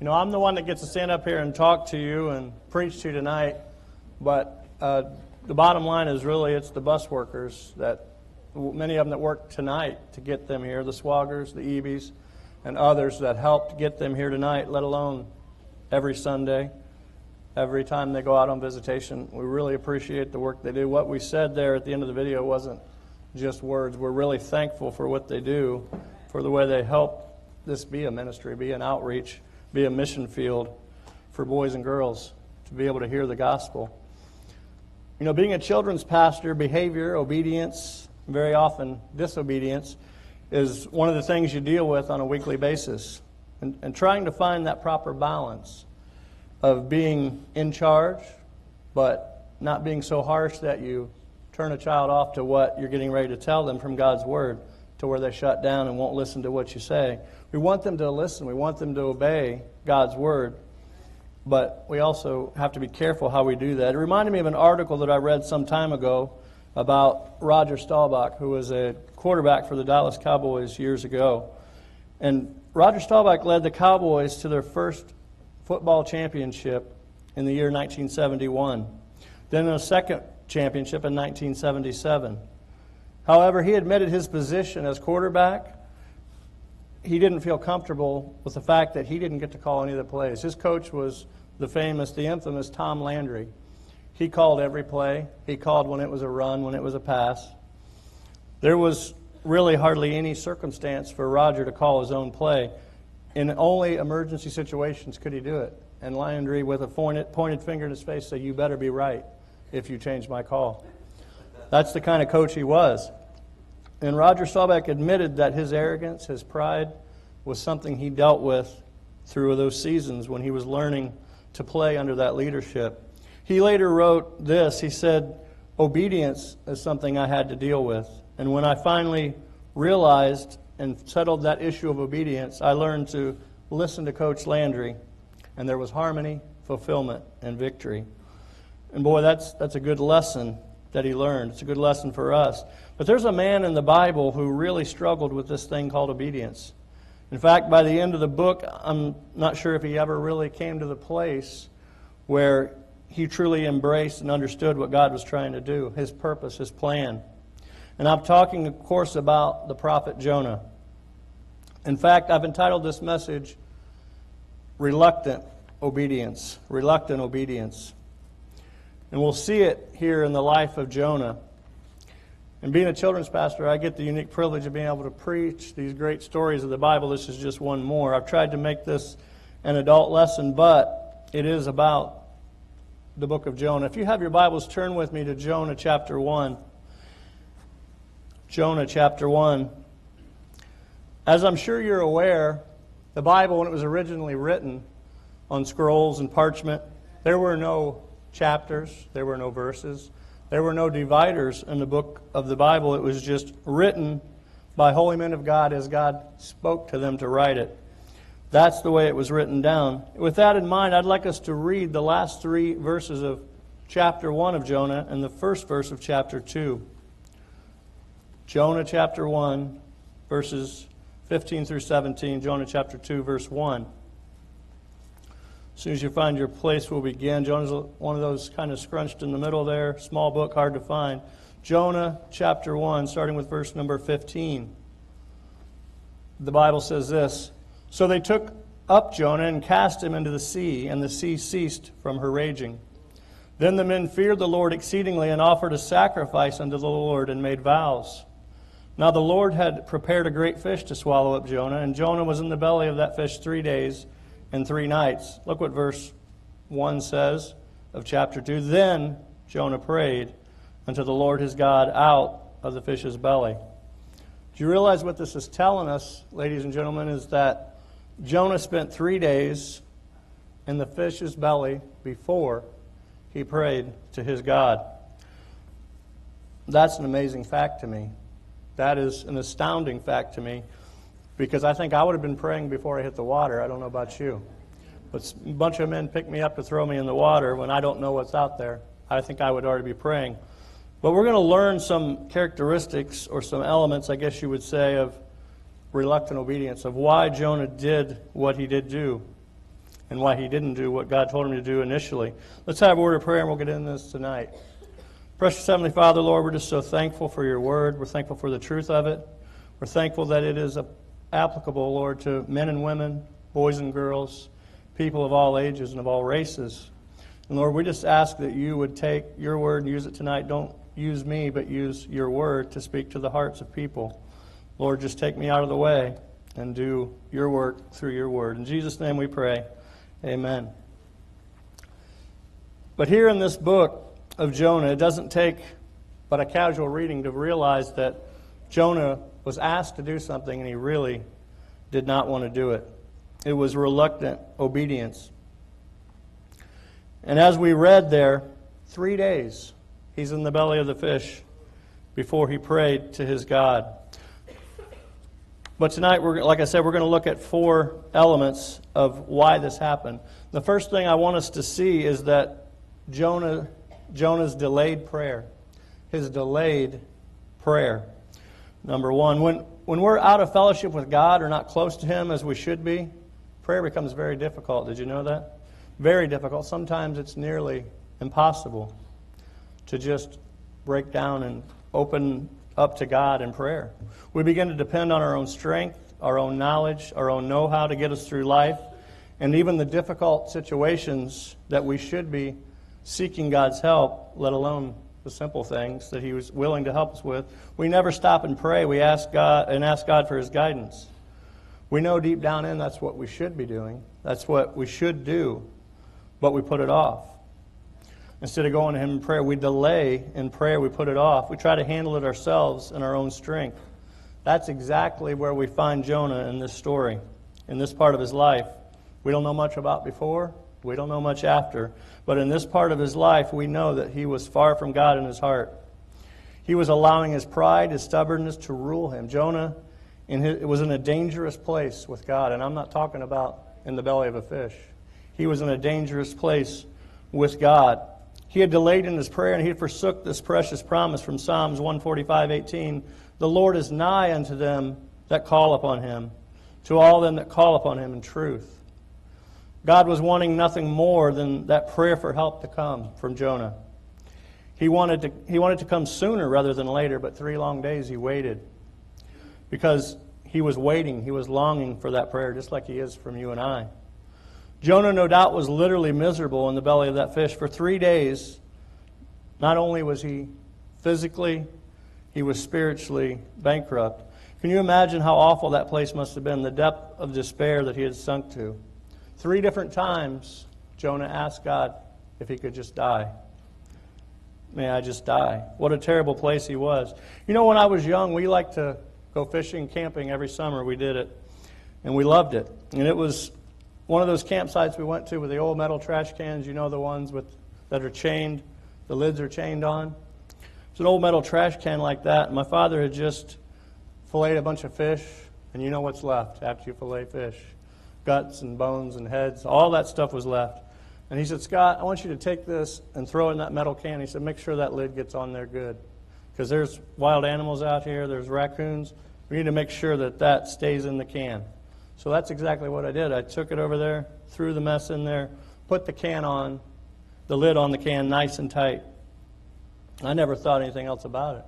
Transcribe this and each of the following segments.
You know, I'm the one that gets to stand up here and talk to you and preach to you tonight, but uh, the bottom line is really it's the bus workers that many of them that work tonight to get them here, the Swaggers, the Ebies, and others that helped get them here tonight, let alone every Sunday, every time they go out on visitation. We really appreciate the work they do. What we said there at the end of the video wasn't just words. We're really thankful for what they do, for the way they help this be a ministry, be an outreach be a mission field for boys and girls to be able to hear the gospel. You know, being a children's pastor, behavior, obedience, very often disobedience, is one of the things you deal with on a weekly basis. And, and trying to find that proper balance of being in charge, but not being so harsh that you turn a child off to what you're getting ready to tell them from God's Word to where they shut down and won't listen to what you say. We want them to listen, we want them to obey God's word, but we also have to be careful how we do that. It reminded me of an article that I read some time ago about Roger Staubach, who was a quarterback for the Dallas Cowboys years ago. And Roger Staubach led the Cowboys to their first football championship in the year 1971, then a second championship in 1977. However, he admitted his position as quarterback. He didn't feel comfortable with the fact that he didn't get to call any of the plays. His coach was the famous, the infamous Tom Landry. He called every play. He called when it was a run, when it was a pass. There was really hardly any circumstance for Roger to call his own play. In only emergency situations could he do it. And Landry, with a pointed, finger in his face, said, You better be right if you change my call. That's the kind of coach he was. And Roger Staubach admitted that his arrogance, his pride, was something he dealt with through those seasons when he was learning to play under that leadership. He later wrote this he said, Obedience is something I had to deal with. And when I finally realized and settled that issue of obedience, I learned to listen to Coach Landry, and there was harmony, fulfillment, and victory. And boy, that's, that's a good lesson that he learned. It's a good lesson for us. But there's a man in the Bible who really struggled with this thing called obedience. In fact, by the end of the book, I'm not sure if he ever really came to the place where he truly embraced and understood what God was trying to do, his purpose, his plan. And I'm talking, of course, about the prophet Jonah. In fact, I've entitled this message Reluctant Obedience. Reluctant Obedience. And we'll see it here in the life of Jonah. And being a children's pastor, I get the unique privilege of being able to preach these great stories of the Bible. This is just one more. I've tried to make this an adult lesson, but it is about the book of Jonah. If you have your Bibles, turn with me to Jonah chapter 1. Jonah chapter 1. As I'm sure you're aware, the Bible, when it was originally written on scrolls and parchment, there were no chapters, there were no verses, there were no dividers in the book of the Bible. It was just written by holy men of God as God spoke to them to write it. That's the way it was written down. With that in mind, I'd like us to read the last three verses of chapter 1 of Jonah and the first verse of chapter 2. Jonah chapter 1, verses 15 through 17. Jonah chapter 2, verse 1. As soon as you find your place, we'll begin. Jonah's one of those kind of scrunched in the middle there, small book, hard to find. Jonah chapter 1, starting with verse number 15. The Bible says this So they took up Jonah and cast him into the sea, and the sea ceased from her raging. Then the men feared the Lord exceedingly and offered a sacrifice unto the Lord and made vows. Now the Lord had prepared a great fish to swallow up Jonah, and Jonah was in the belly of that fish three days and three nights. Look what verse 1 says of chapter 2. Then Jonah prayed unto the Lord his God out of the fish's belly. Do you realize what this is telling us, ladies and gentlemen, is that Jonah spent three days in the fish's belly before he prayed to his God. That's an amazing fact to me. That is an astounding fact to me because I think I would have been praying before I hit the water. I don't know about you. But a bunch of men pick me up to throw me in the water when I don't know what's out there. I think I would already be praying. But we're going to learn some characteristics or some elements, I guess you would say, of reluctant obedience, of why Jonah did what he did do. and why he didn't do what God told him to do initially. Let's have a word of prayer and we'll get into this tonight. Precious Heavenly Father, Lord, we're just so thankful for your word. We're thankful for the truth of it. We're thankful that it is applicable, Lord, to men and women, boys and girls, people of all ages and of all races. And Lord, we just ask that you would take your word and use it tonight. Don't use me, but use your word to speak to the hearts of people. Lord, just take me out of the way and do your work through your word. In Jesus' name we pray. Amen. But here in this book of Jonah, it doesn't take but a casual reading to realize that Jonah was asked to do something and he really did not want to do it. It was reluctant obedience. And as we read there, three days he's in the belly of the fish before he prayed to his God. But tonight, we're, like I said, we're going to look at four elements of why this happened. The first thing I want us to see is that Jonah, Jonah's delayed prayer. His delayed prayer. Number one, when, when we're out of fellowship with God or not close to Him as we should be, prayer becomes very difficult. Did you know that? Very difficult. Sometimes it's nearly impossible to just break down and open up to God in prayer. We begin to depend on our own strength, our own knowledge, our own know how to get us through life, and even the difficult situations that we should be seeking God's help, let alone the simple things that He was willing to help us with. We never stop and pray. We ask God and ask God for His guidance. We know deep down in that's what we should be doing. That's what we should do, but we put it off. Instead of going to Him in prayer, we delay in prayer, we put it off. We try to handle it ourselves in our own strength. That's exactly where we find Jonah in this story, in this part of his life. We don't know much about before, we don't know much after, but in this part of his life, we know that he was far from God in his heart. He was allowing his pride, his stubbornness to rule him. Jonah in his, was in a dangerous place with God, and I'm not talking about in the belly of a fish. He was in a dangerous place with God. He had delayed in his prayer and he had forsook this precious promise from Psalms 145:18. The Lord is nigh unto them that call upon him, to all them that call upon him in truth. God was wanting nothing more than that prayer for help to come from Jonah. He wanted to, he wanted to come sooner rather than later, but three long days he waited because he was waiting, he was longing for that prayer, just like he is from you and I. Jonah, no doubt, was literally miserable in the belly of that fish for three days. Not only was he physically, he was spiritually bankrupt. Can you imagine how awful that place must have been, the depth of despair that he had sunk to? Three different times, Jonah asked God if he could just die. May I just die? What a terrible place he was. You know, when I was young, we liked to go fishing, camping every summer. We did it, and we loved it. And it was one of those campsites we went to with the old metal trash cans, you know, the ones with, that are chained, the lids are chained on. It's an old metal trash can like that. And my father had just filleted a bunch of fish, and you know what's left after you fillet fish guts and bones and heads, all that stuff was left. And he said, Scott, I want you to take this and throw it in that metal can. He said, make sure that lid gets on there good. Because there's wild animals out here, there's raccoons. We need to make sure that that stays in the can. So that's exactly what I did. I took it over there, threw the mess in there, put the can on, the lid on the can nice and tight. I never thought anything else about it.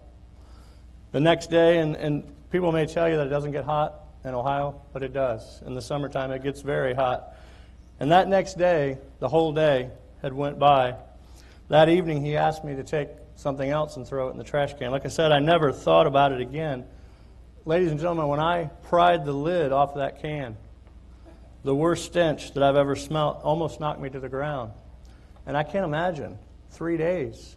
The next day, and, and people may tell you that it doesn't get hot in Ohio, but it does. In the summertime, it gets very hot. And that next day, the whole day had went by. That evening, he asked me to take something else and throw it in the trash can. Like I said, I never thought about it again ladies and gentlemen, when I pried the lid off of that can, the worst stench that I've ever smelt almost knocked me to the ground. And I can't imagine three days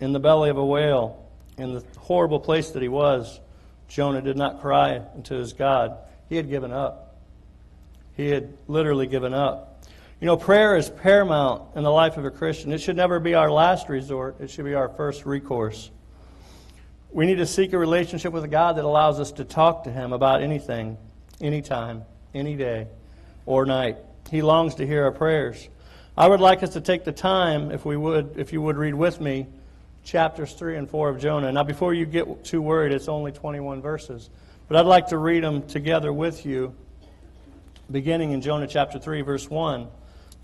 in the belly of a whale, in the horrible place that he was. Jonah did not cry unto his God. He had given up. He had literally given up. You know, prayer is paramount in the life of a Christian. It should never be our last resort, it should be our first recourse. We need to seek a relationship with a God that allows us to talk to Him about anything, anytime, any day or night. He longs to hear our prayers. I would like us to take the time, if we would, if you would read with me, chapters 3 and 4 of Jonah. Now, before you get too worried, it's only 21 verses. But I'd like to read them together with you beginning in Jonah chapter 3, verse 1,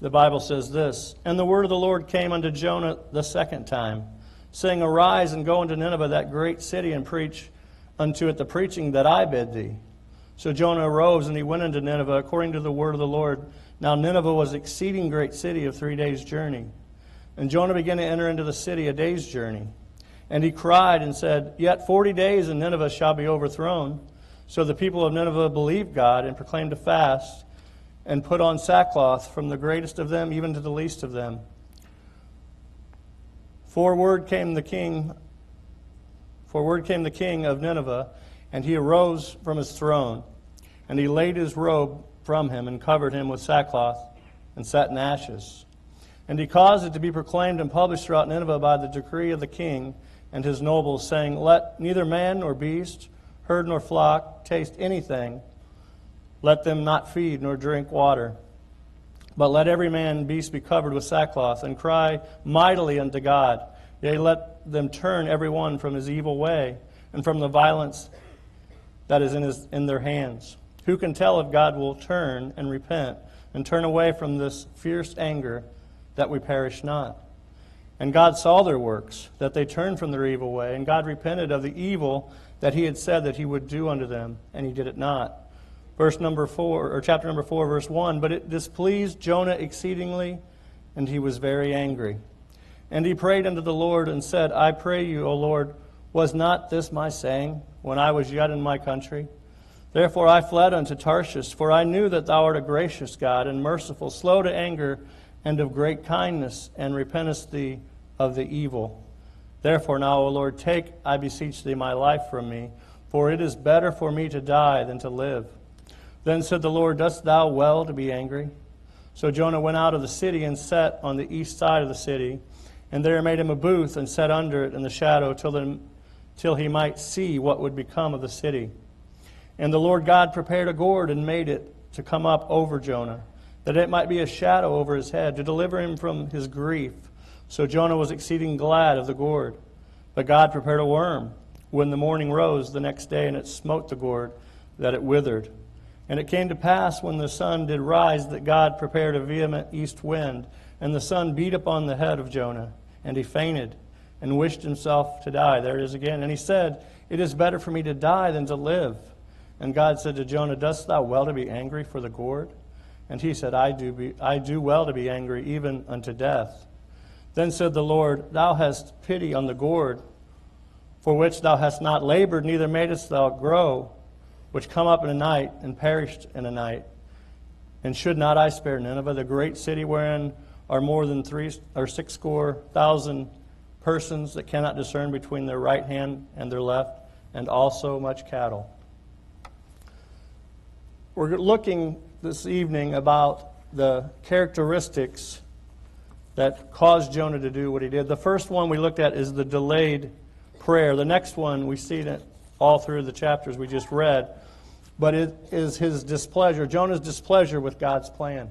the Bible says this And the word of the Lord came unto Jonah the second time, saying, Arise and go unto Nineveh, that great city, and preach unto it the preaching that I bid thee. So Jonah arose and he went into Nineveh according to the word of the Lord. Now Nineveh was exceeding great city of three days' journey. And Jonah began to enter into the city a day's journey. And he cried and said, Yet forty days and Nineveh shall be overthrown. So the people of Nineveh believed God and proclaimed a fast and put on sackcloth from the greatest of them even to the least of them. For word came the king for word came the king of Nineveh, and he arose from his throne, and he laid his robe from him and covered him with sackcloth and sat in ashes. And he caused it to be proclaimed and published throughout Nineveh by the decree of the king and his nobles, saying, Let neither man nor beast, herd nor flock taste anything. Let them not feed nor drink water. But let every man and beast be covered with sackcloth, and cry mightily unto God. Yea, let them turn every one from his evil way, and from the violence that is in, his, in their hands. Who can tell if God will turn and repent, and turn away from this fierce anger, that we perish not? And God saw their works, that they turned from their evil way, and God repented of the evil that he had said that he would do unto them, and he did it not. Verse number 4, or chapter number 4, verse 1 But it displeased Jonah exceedingly, and he was very angry. And he prayed unto the Lord and said, I pray you, O Lord, was not this my saying when I was yet in my country? Therefore I fled unto Tarshish, for I knew that thou art a gracious God and merciful, slow to anger, and of great kindness, and repentest thee of the evil. Therefore now, O Lord, take, I beseech thee, my life from me, for it is better for me to die than to live. Then said the Lord, Dost thou well to be angry? So Jonah went out of the city and sat on the east side of the city, and there made him a booth and sat under it in the shadow till, the, till he might see what would become of the city. And the Lord God prepared a gourd and made it to come up over Jonah, that it might be a shadow over his head, to deliver him from his grief. So Jonah was exceeding glad of the gourd. But God prepared a worm when the morning rose the next day, and it smote the gourd, that it withered. And it came to pass when the sun did rise that God prepared a vehement east wind, and the sun beat upon the head of Jonah, and he fainted and wished himself to die. There it is again. And he said, It is better for me to die than to live. And God said to Jonah, Dost thou well to be angry for the gourd? And he said, I do, be, I do well to be angry, even unto death. Then said the Lord, Thou hast pity on the gourd, for which thou hast not labored, neither madest thou grow, which come up in a night and perished in a night. And should not I spare Nineveh, the great city wherein are more than three or six score thousand persons that cannot discern between their right hand and their left, and also much cattle? We're looking this evening about the characteristics that caused Jonah to do what he did. The first one we looked at is the delayed prayer. The next one, we see it all through the chapters we just read, but it is his displeasure, Jonah's displeasure with God's plan.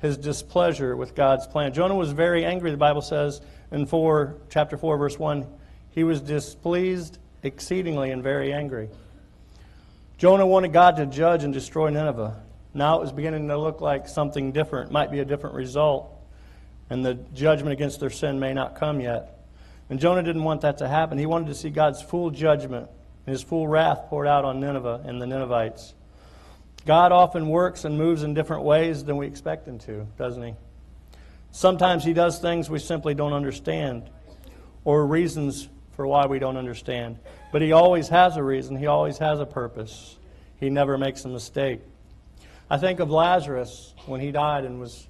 His displeasure with God's plan. Jonah was very angry, the Bible says in 4, chapter 4, verse 1. He was displeased exceedingly and very angry. Jonah wanted God to judge and destroy Nineveh. Now it was beginning to look like something different, might be a different result and the judgment against their sin may not come yet. And Jonah didn't want that to happen. He wanted to see God's full judgment and his full wrath poured out on Nineveh and the Ninevites. God often works and moves in different ways than we expect him to, doesn't he? Sometimes he does things we simply don't understand or reasons for why we don't understand. But he always has a reason, he always has a purpose. He never makes a mistake. I think of Lazarus when he died and was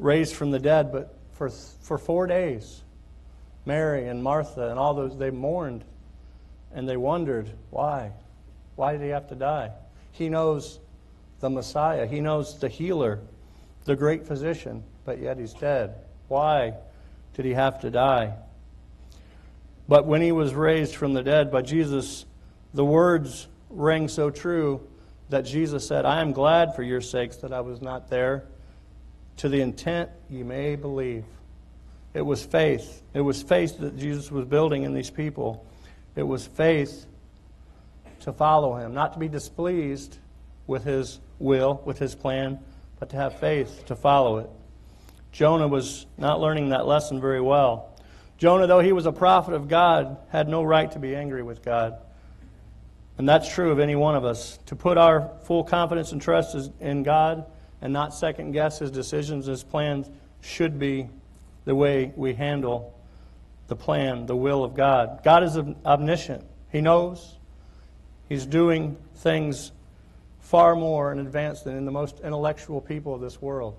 raised from the dead, but for, for four days. Mary and Martha and all those, they mourned and they wondered, why? Why did he have to die? He knows the Messiah, he knows the healer, the great physician, but yet he's dead. Why did he have to die? But when he was raised from the dead by Jesus, the words rang so true that Jesus said, I am glad for your sakes that I was not there, to the intent ye may believe. It was faith. It was faith that Jesus was building in these people. It was faith to follow him, not to be displeased with his will, with his plan, but to have faith to follow it. Jonah was not learning that lesson very well. Jonah, though he was a prophet of God, had no right to be angry with God. And that's true of any one of us. To put our full confidence and trust in God and not second guess his decisions, his plans, should be the way we handle the plan, the will of God. God is omniscient. He knows. He's doing things far more in advance than in the most intellectual people of this world.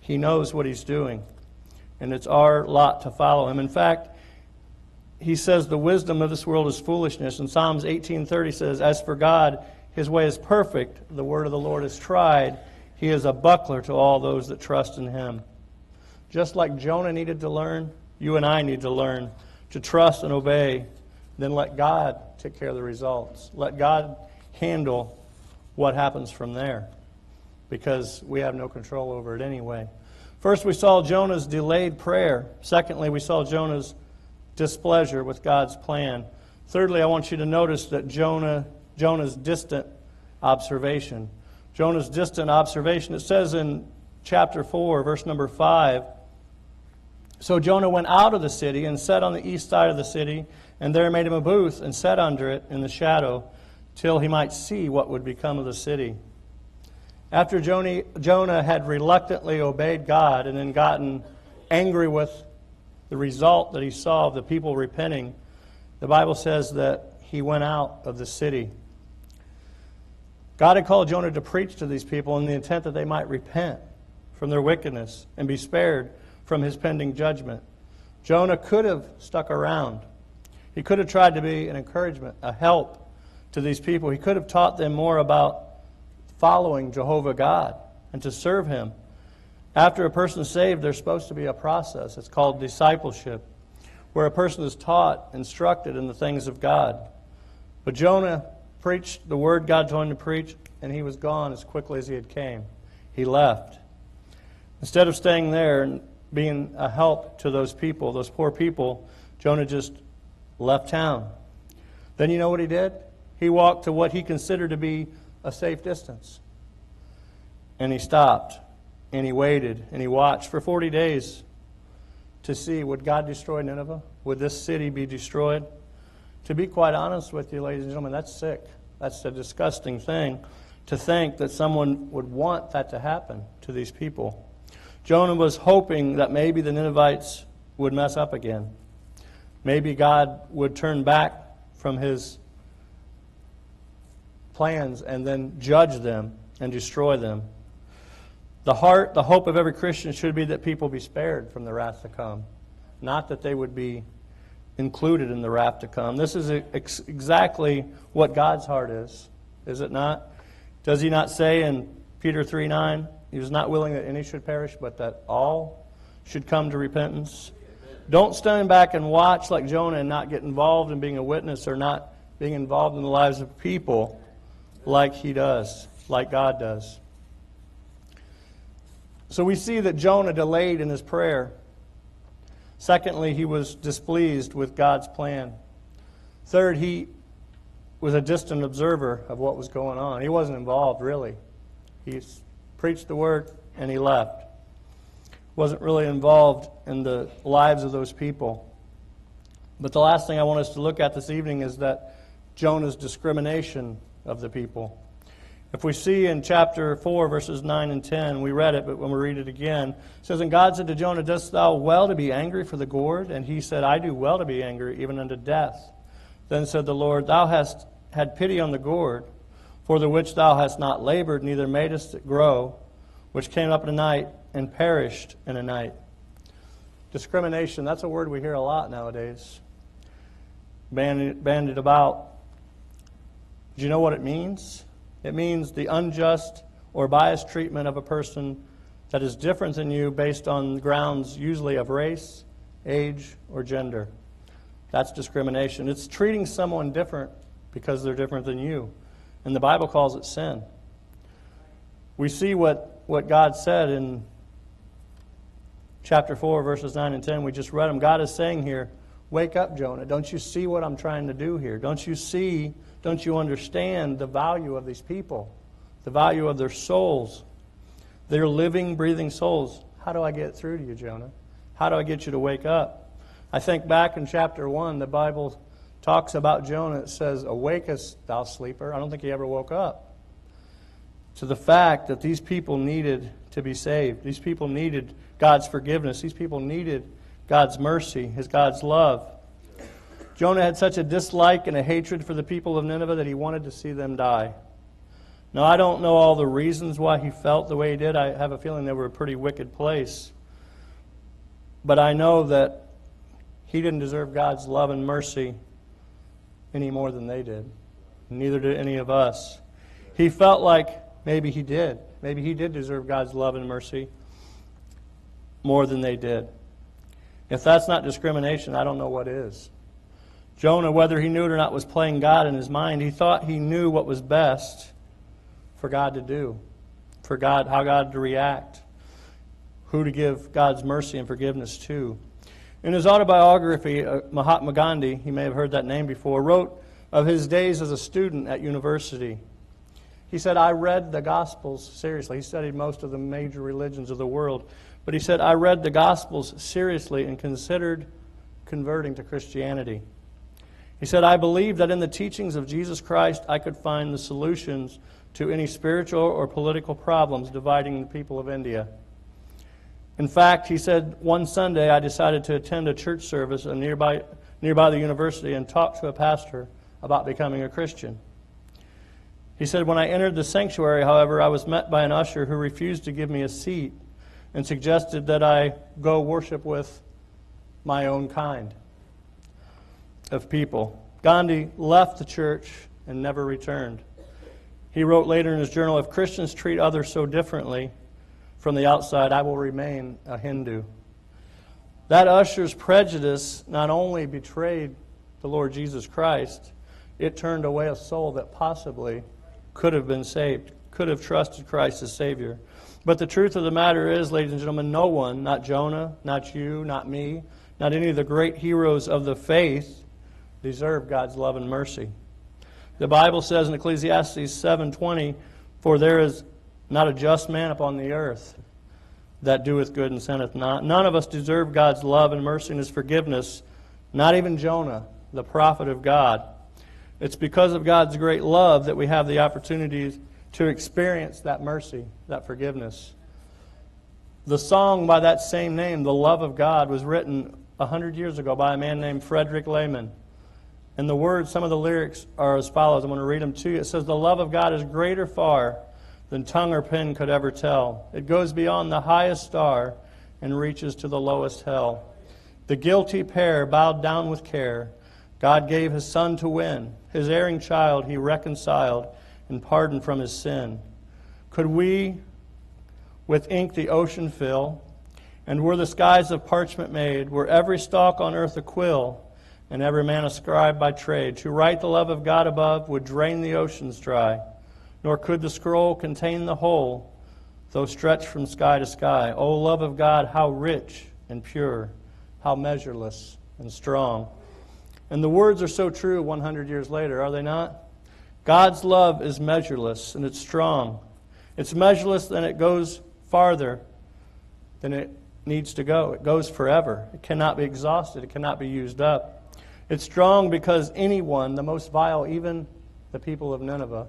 He knows what he's doing, and it's our lot to follow him. In fact, he says the wisdom of this world is foolishness. And Psalms 18:30 says, "As for God, his way is perfect; the word of the Lord is tried. He is a buckler to all those that trust in him." Just like Jonah needed to learn, you and I need to learn to trust and obey, then let God take care of the results. Let God handle what happens from there because we have no control over it anyway. First, we saw Jonah's delayed prayer. Secondly, we saw Jonah's displeasure with God's plan. Thirdly, I want you to notice that Jonah, Jonah's distant observation. Jonah's distant observation. It says in chapter 4, verse number 5 So Jonah went out of the city and sat on the east side of the city, and there made him a booth and sat under it in the shadow till he might see what would become of the city. After Jonah had reluctantly obeyed God and then gotten angry with the result that he saw of the people repenting, the Bible says that he went out of the city. God had called Jonah to preach to these people in the intent that they might repent from their wickedness and be spared from his pending judgment. Jonah could have stuck around. He could have tried to be an encouragement, a help to these people. He could have taught them more about following Jehovah God and to serve him. After a person is saved, there's supposed to be a process. It's called discipleship, where a person is taught, instructed in the things of God. But Jonah preached the word God told him to preach, and he was gone as quickly as he had came. He left. Instead of staying there and being a help to those people, those poor people, Jonah just left town. Then you know what he did? He walked to what he considered to be a safe distance. And he stopped and he waited and he watched for 40 days to see would God destroy Nineveh? Would this city be destroyed? To be quite honest with you, ladies and gentlemen, that's sick. That's a disgusting thing to think that someone would want that to happen to these people. Jonah was hoping that maybe the Ninevites would mess up again. Maybe God would turn back from his plans and then judge them and destroy them. The heart, the hope of every Christian should be that people be spared from the wrath to come, not that they would be included in the wrath to come. This is ex- exactly what God's heart is, is it not? Does he not say in Peter 3 9, he was not willing that any should perish, but that all should come to repentance? Don't stand back and watch like Jonah and not get involved in being a witness or not being involved in the lives of people like he does, like God does. So we see that Jonah delayed in his prayer. Secondly, he was displeased with God's plan. Third, he was a distant observer of what was going on. He wasn't involved, really. He preached the word and he left. Wasn't really involved in the lives of those people. But the last thing I want us to look at this evening is that Jonah's discrimination of the people. If we see in chapter 4, verses 9 and 10, we read it, but when we read it again, it says, And God said to Jonah, Dost thou well to be angry for the gourd? And he said, I do well to be angry, even unto death. Then said the Lord, Thou hast had pity on the gourd, for the which thou hast not labored, neither madest it grow, which came up in a night and perished in a night. Discrimination, that's a word we hear a lot nowadays. Banded, banded about. Do you know what it means? It means the unjust or biased treatment of a person that is different than you based on grounds usually of race, age, or gender. That's discrimination. It's treating someone different because they're different than you. And the Bible calls it sin. We see what, what God said in chapter 4, verses 9 and 10. We just read them. God is saying here, Wake up, Jonah. Don't you see what I'm trying to do here? Don't you see don't you understand the value of these people? the value of their souls. They're living, breathing souls. How do I get through to you, Jonah? How do I get you to wake up? I think back in chapter 1, the Bible talks about Jonah. It says, Awakest, thou sleeper. I don't think he ever woke up. To the fact that these people needed to be saved. These people needed God's forgiveness. These people needed God's mercy, His God's love. Jonah had such a dislike and a hatred for the people of Nineveh that he wanted to see them die. Now, I don't know all the reasons why he felt the way he did. I have a feeling they were a pretty wicked place. But I know that he didn't deserve God's love and mercy any more than they did. Neither did any of us. He felt like maybe he did. Maybe he did deserve God's love and mercy more than they did. If that's not discrimination, I don't know what is. Jonah, whether he knew it or not, was playing God in his mind. He thought he knew what was best for God to do, for God, how God to react, who to give God's mercy and forgiveness to. In his autobiography, uh, Mahatma Gandhi, he may have heard that name before, wrote of his days as a student at university. He said, I read the Gospels seriously. He studied most of the major religions of the world. But he said, I read the Gospels seriously and considered converting to Christianity. He said, I believed that in the teachings of Jesus Christ I could find the solutions to any spiritual or political problems dividing the people of India. In fact, he said, one Sunday I decided to attend a church service nearby, nearby the university and talk to a pastor about becoming a Christian. He said, When I entered the sanctuary, however, I was met by an usher who refused to give me a seat and suggested that I go worship with my own kind of people. Gandhi left the church and never returned. He wrote later in his journal If Christians treat others so differently from the outside, I will remain a Hindu. That usher's prejudice not only betrayed the Lord Jesus Christ, it turned away a soul that possibly could have been saved, could have trusted Christ as Savior. But the truth of the matter is, ladies and gentlemen, no one, not Jonah, not you, not me, not any of the great heroes of the faith, deserve God's love and mercy. The Bible says in Ecclesiastes 7:20, "For there is not a just man upon the earth that doeth good and sinneth not." None of us deserve God's love and mercy and his forgiveness, not even Jonah, the prophet of God. It's because of God's great love that we have the opportunity to experience that mercy, that forgiveness. The song by that same name, The Love of God, was written a hundred years ago by a man named Frederick Lehman. And the words, some of the lyrics are as follows. I'm going to read them to you. It says, The love of God is greater far than tongue or pen could ever tell. It goes beyond the highest star and reaches to the lowest hell. The guilty pair bowed down with care. God gave his son to win. His erring child he reconciled and pardon from his sin. Could we with ink the ocean fill, and were the skies of parchment made, were every stalk on earth a quill, and every man a scribe by trade. To write the love of God above would drain the oceans dry, nor could the scroll contain the whole, though stretched from sky to sky. O love of God, how rich and pure, how measureless and strong. And the words are so true 100 years later, are they not? God's love is measureless and it's strong. It's measureless and it goes farther than it needs to go. It goes forever. It cannot be exhausted, it cannot be used up. It's strong because anyone, the most vile, even the people of Nineveh,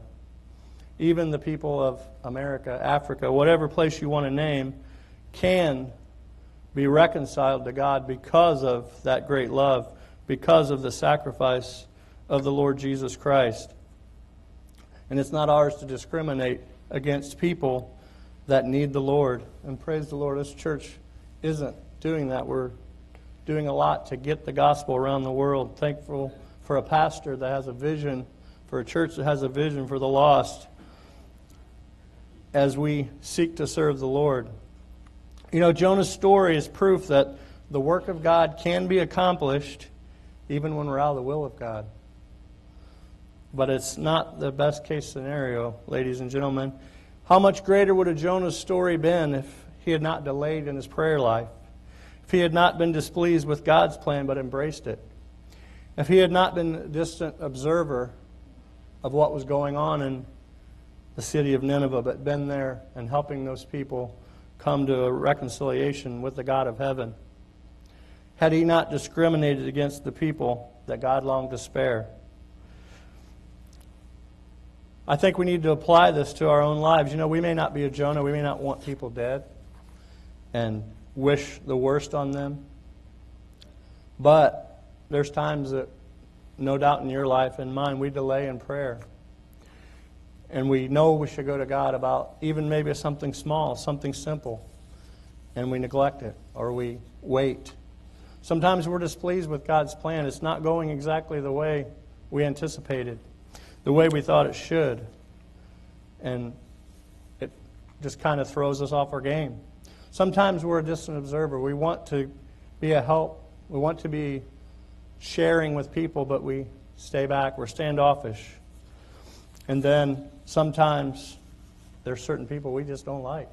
even the people of America, Africa, whatever place you want to name, can be reconciled to God because of that great love, because of the sacrifice of the Lord Jesus Christ. And it's not ours to discriminate against people that need the Lord. And praise the Lord, this church isn't doing that. We're doing a lot to get the gospel around the world. Thankful for a pastor that has a vision, for a church that has a vision for the lost as we seek to serve the Lord. You know, Jonah's story is proof that the work of God can be accomplished even when we're out of the will of God. But it's not the best case scenario, ladies and gentlemen. How much greater would a Jonah's story been if he had not delayed in his prayer life? if he had not been displeased with God's plan but embraced it, if he had not been a distant observer of what was going on in the city of Nineveh, but been there and helping those people come to a reconciliation with the God of heaven. Had he not discriminated against the people that God longed to spare? I think we need to apply this to our own lives. You know, we may not be a Jonah, we may not want people dead and wish the worst on them. But there's times that, no doubt in your life and mine, we delay in prayer. And we know we should go to God about even maybe something small, something simple, and we neglect it or we wait. Sometimes we're displeased with God's plan. It's not going exactly the way we anticipated, the way we thought it should. And it just kind of throws us off our game. Sometimes we're a distant observer. We want to be a help, we want to be sharing with people, but we stay back. We're standoffish. And then sometimes there's certain people we just don't like.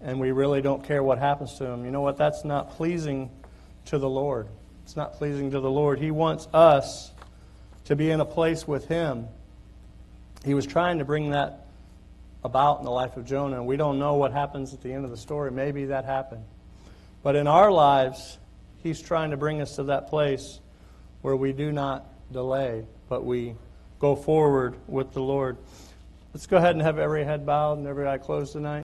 And we really don't care what happens to them. You know what? That's not pleasing to the Lord. It's not pleasing to the Lord. He wants us to be in a place with Him. He was trying to bring that about in the life of Jonah. We don't know what happens at the end of the story. Maybe that happened. But in our lives, He's trying to bring us to that place where we do not delay, but we go forward with the Lord. Let's go ahead and have every head bowed and every eye closed tonight.